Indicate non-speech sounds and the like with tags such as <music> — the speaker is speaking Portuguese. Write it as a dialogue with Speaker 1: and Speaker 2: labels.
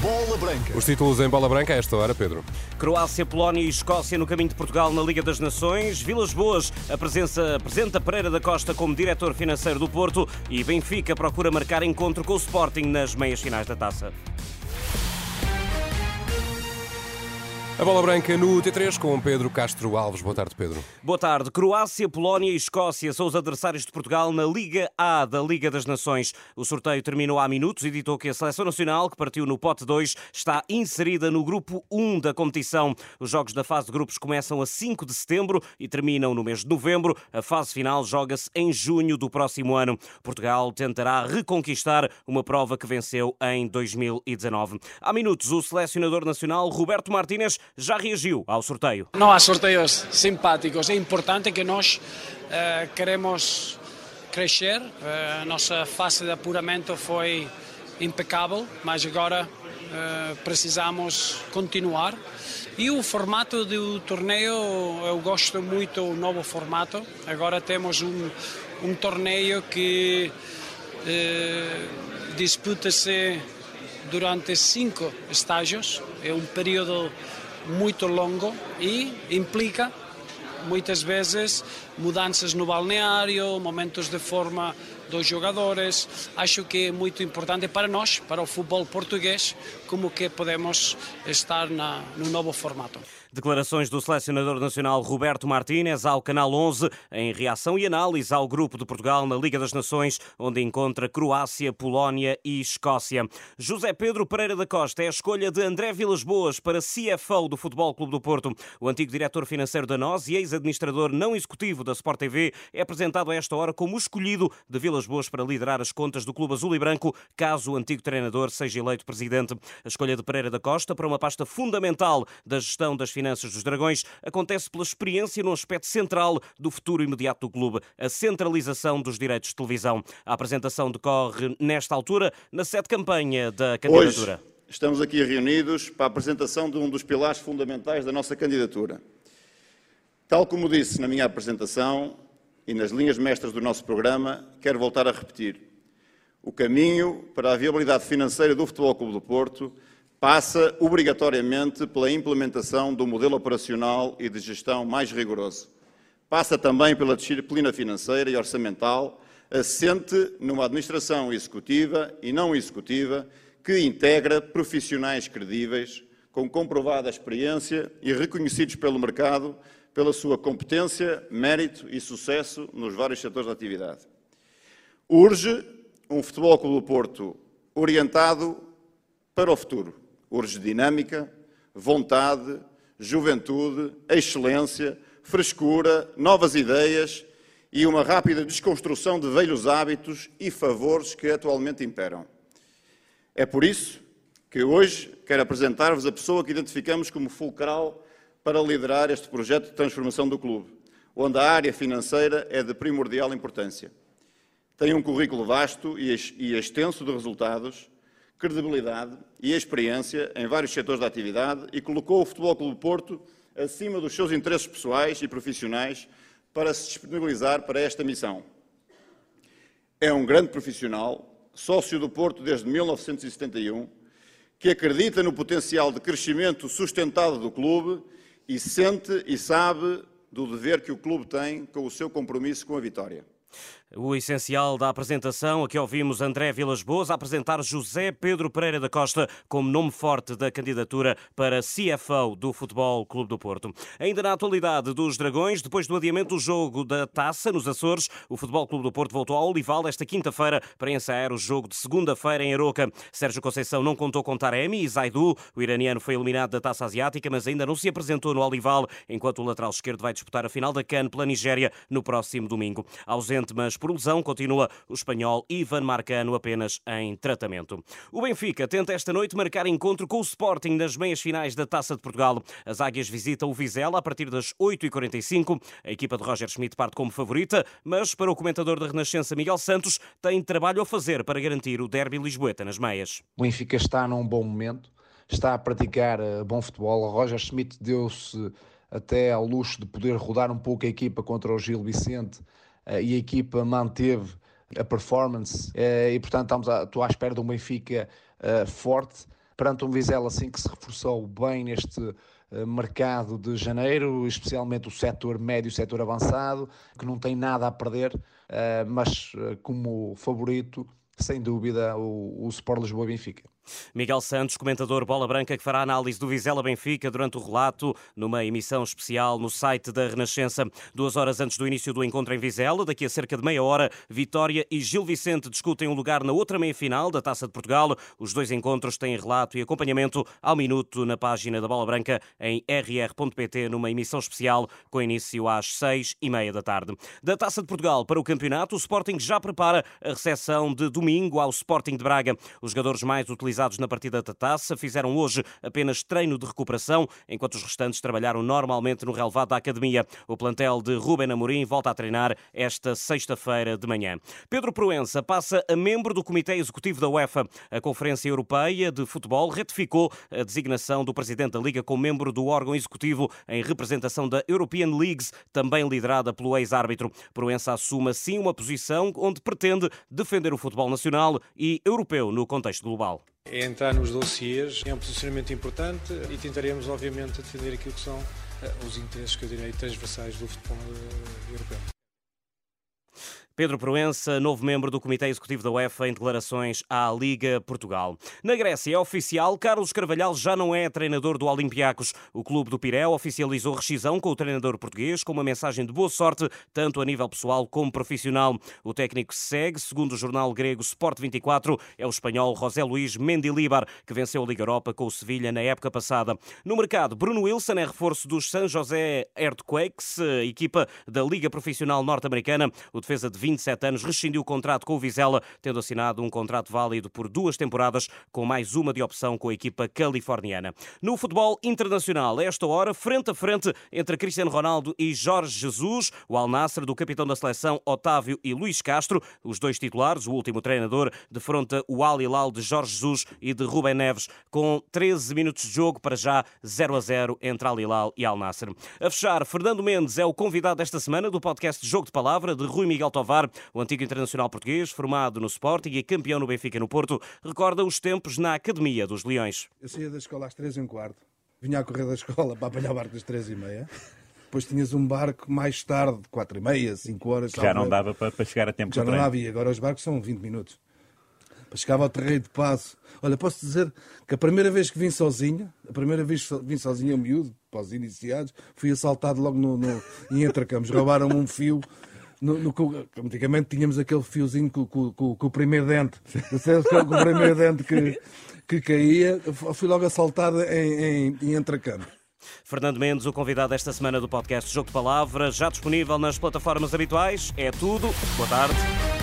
Speaker 1: Bola Branca.
Speaker 2: Os títulos em bola branca a esta hora, Pedro.
Speaker 3: Croácia, Polónia e Escócia no caminho de Portugal na Liga das Nações. Vilas Boas a presença, apresenta Pereira da Costa como diretor financeiro do Porto e Benfica procura marcar encontro com o Sporting nas meias finais da taça.
Speaker 2: A bola branca no T3 com Pedro Castro Alves. Boa tarde, Pedro.
Speaker 3: Boa tarde. Croácia, Polónia e Escócia são os adversários de Portugal na Liga A da Liga das Nações. O sorteio terminou há minutos e ditou que a Seleção Nacional, que partiu no pote 2, está inserida no grupo 1 da competição. Os jogos da fase de grupos começam a 5 de setembro e terminam no mês de novembro. A fase final joga-se em junho do próximo ano. Portugal tentará reconquistar uma prova que venceu em 2019. Há minutos, o selecionador nacional Roberto Martínez já reagiu ao sorteio.
Speaker 4: Não há sorteios simpáticos. É importante que nós uh, queremos crescer. Uh, a nossa fase de apuramento foi impecável, mas agora uh, precisamos continuar. E o formato do torneio, eu gosto muito do novo formato. Agora temos um, um torneio que disputa-se durante cinco estágios. É um período muito longo e implica muitas vezes mudanças no balneário, momentos de forma dos jogadores. Acho que é muito importante para nós, para o futebol português, como que podemos estar na, no novo formato.
Speaker 3: Declarações do selecionador nacional Roberto Martínez ao Canal 11 em reação e análise ao Grupo de Portugal na Liga das Nações, onde encontra Croácia, Polónia e Escócia. José Pedro Pereira da Costa é a escolha de André Vilas Boas para CFO do Futebol Clube do Porto. O antigo diretor financeiro da NOS e ex-administrador não executivo da Sport TV é apresentado a esta hora como escolhido de Vilas Boas para liderar as contas do Clube Azul e Branco, caso o antigo treinador seja eleito presidente. A escolha de Pereira da Costa para uma pasta fundamental da gestão das finanças dos Dragões acontece pela experiência no aspecto central do futuro imediato do clube, a centralização dos direitos de televisão. A apresentação decorre nesta altura na sede campanha da candidatura.
Speaker 5: Hoje estamos aqui reunidos para a apresentação de um dos pilares fundamentais da nossa candidatura. Tal como disse na minha apresentação e nas linhas mestras do nosso programa, quero voltar a repetir. O caminho para a viabilidade financeira do Futebol Clube do Porto passa obrigatoriamente pela implementação do modelo operacional e de gestão mais rigoroso. Passa também pela disciplina financeira e orçamental assente numa administração executiva e não executiva que integra profissionais credíveis, com comprovada experiência e reconhecidos pelo mercado pela sua competência, mérito e sucesso nos vários setores da atividade. Urge um Futebol Clube do Porto orientado para o futuro urge dinâmica, vontade, juventude, excelência, frescura, novas ideias e uma rápida desconstrução de velhos hábitos e favores que atualmente imperam. É por isso que hoje quero apresentar-vos a pessoa que identificamos como fulcral para liderar este projeto de transformação do clube, onde a área financeira é de primordial importância. Tem um currículo vasto e extenso de resultados, credibilidade e experiência em vários setores da atividade e colocou o Futebol Clube Porto acima dos seus interesses pessoais e profissionais para se disponibilizar para esta missão. É um grande profissional, sócio do Porto desde 1971, que acredita no potencial de crescimento sustentado do clube e sente e sabe do dever que o clube tem com o seu compromisso com a vitória.
Speaker 3: O essencial da apresentação, aqui ouvimos André Vilas Boas a apresentar José Pedro Pereira da Costa como nome forte da candidatura para CFO do Futebol Clube do Porto. Ainda na atualidade dos Dragões, depois do adiamento do jogo da Taça nos Açores, o Futebol Clube do Porto voltou ao Olival esta quinta-feira para ensaiar o jogo de segunda-feira em Aroca. Sérgio Conceição não contou com Taremi e Zaidu. O iraniano foi eliminado da Taça Asiática, mas ainda não se apresentou no Olival, enquanto o lateral esquerdo vai disputar a final da CAN pela Nigéria no próximo domingo. Ausente, mas por lesão, continua o espanhol Ivan Marcano apenas em tratamento. O Benfica tenta esta noite marcar encontro com o Sporting nas meias finais da Taça de Portugal. As águias visitam o Vizela a partir das 8h45. A equipa de Roger Schmidt parte como favorita, mas para o comentador da Renascença Miguel Santos, tem trabalho a fazer para garantir o derby lisboeta nas meias.
Speaker 6: O Benfica está num bom momento, está a praticar eh, bom futebol. Roger Schmidt deu-se até ao luxo de poder rodar um pouco a equipa contra o Gil Vicente e a equipa manteve a performance e, portanto, estamos a, estou à espera de um Benfica forte perante um Vizela assim que se reforçou bem neste mercado de janeiro, especialmente o setor médio, o setor avançado, que não tem nada a perder, mas como favorito, sem dúvida, o, o Sport Lisboa Benfica.
Speaker 3: Miguel Santos, comentador Bola Branca, que fará análise do Vizela Benfica durante o relato, numa emissão especial no site da Renascença. Duas horas antes do início do encontro em Vizela, daqui a cerca de meia hora, Vitória e Gil Vicente discutem um lugar na outra meia-final da Taça de Portugal. Os dois encontros têm relato e acompanhamento ao minuto na página da Bola Branca em rr.pt, numa emissão especial com início às seis e meia da tarde. Da Taça de Portugal para o campeonato, o Sporting já prepara a recepção de domingo ao Sporting de Braga. Os jogadores mais utilizados utilizados na partida da taça fizeram hoje apenas treino de recuperação, enquanto os restantes trabalharam normalmente no relevado da academia. O plantel de Ruben Amorim volta a treinar esta sexta-feira de manhã. Pedro Proença passa a membro do Comitê Executivo da UEFA. A Conferência Europeia de Futebol retificou a designação do presidente da Liga como membro do órgão executivo em representação da European Leagues, também liderada pelo ex-árbitro. Proença assume assim uma posição onde pretende defender o futebol nacional e europeu no contexto global
Speaker 1: é entrar nos dossiers, é um posicionamento importante e tentaremos, obviamente, defender aquilo que são eh, os interesses que eu direi transversais do futebol eh, europeu.
Speaker 3: Pedro Proença, novo membro do Comitê Executivo da UEFA, em declarações à Liga Portugal. Na Grécia é oficial, Carlos Carvalhal já não é treinador do Olympiacos. O clube do Pireu oficializou rescisão com o treinador português, com uma mensagem de boa sorte, tanto a nível pessoal como profissional. O técnico segue, segundo o jornal grego Sport 24, é o espanhol José Luís Mendilibar, que venceu a Liga Europa com o Sevilha na época passada. No mercado, Bruno Wilson é reforço dos San José Earthquakes, equipa da Liga Profissional Norte-Americana. O defesa de 27 anos, rescindiu o contrato com o Vizela, tendo assinado um contrato válido por duas temporadas, com mais uma de opção com a equipa californiana. No futebol internacional, a esta hora, frente a frente entre Cristiano Ronaldo e Jorge Jesus, o Al Nassr do capitão da seleção Otávio e Luís Castro, os dois titulares, o último treinador, defronta o Al Hilal de Jorge Jesus e de Rubem Neves, com 13 minutos de jogo para já 0 a 0 entre Al Hilal e Al Nassr. A fechar, Fernando Mendes é o convidado desta semana do podcast Jogo de Palavra de Rui Miguel Tovar o antigo internacional português, formado no Sporting e campeão no Benfica no Porto, recorda os tempos na Academia dos Leões.
Speaker 7: Eu saía da escola às três e um quarto, vinha a correr da escola para apanhar o barco às três e meia. Depois tinhas um barco mais tarde, quatro e meia, cinco horas.
Speaker 8: Já não dava para, para chegar a tempo.
Speaker 7: Já não dava, e agora os barcos são 20 minutos. Para chegar ao terreiro de passo. Olha, posso dizer que a primeira vez que vim sozinho, a primeira vez que vim sozinho, a miúdo, para os iniciados, fui assaltado logo no, no, em Entrecampos. Roubaram-me um fio no, no, antigamente tínhamos aquele fiozinho com, com, com, com o primeiro dente, com o primeiro <laughs> dente que, que caía, fui logo assaltado em, em, em Entrecampo.
Speaker 3: Fernando Mendes, o convidado esta semana do podcast Jogo de Palavra, já disponível nas plataformas habituais. É tudo. Boa tarde.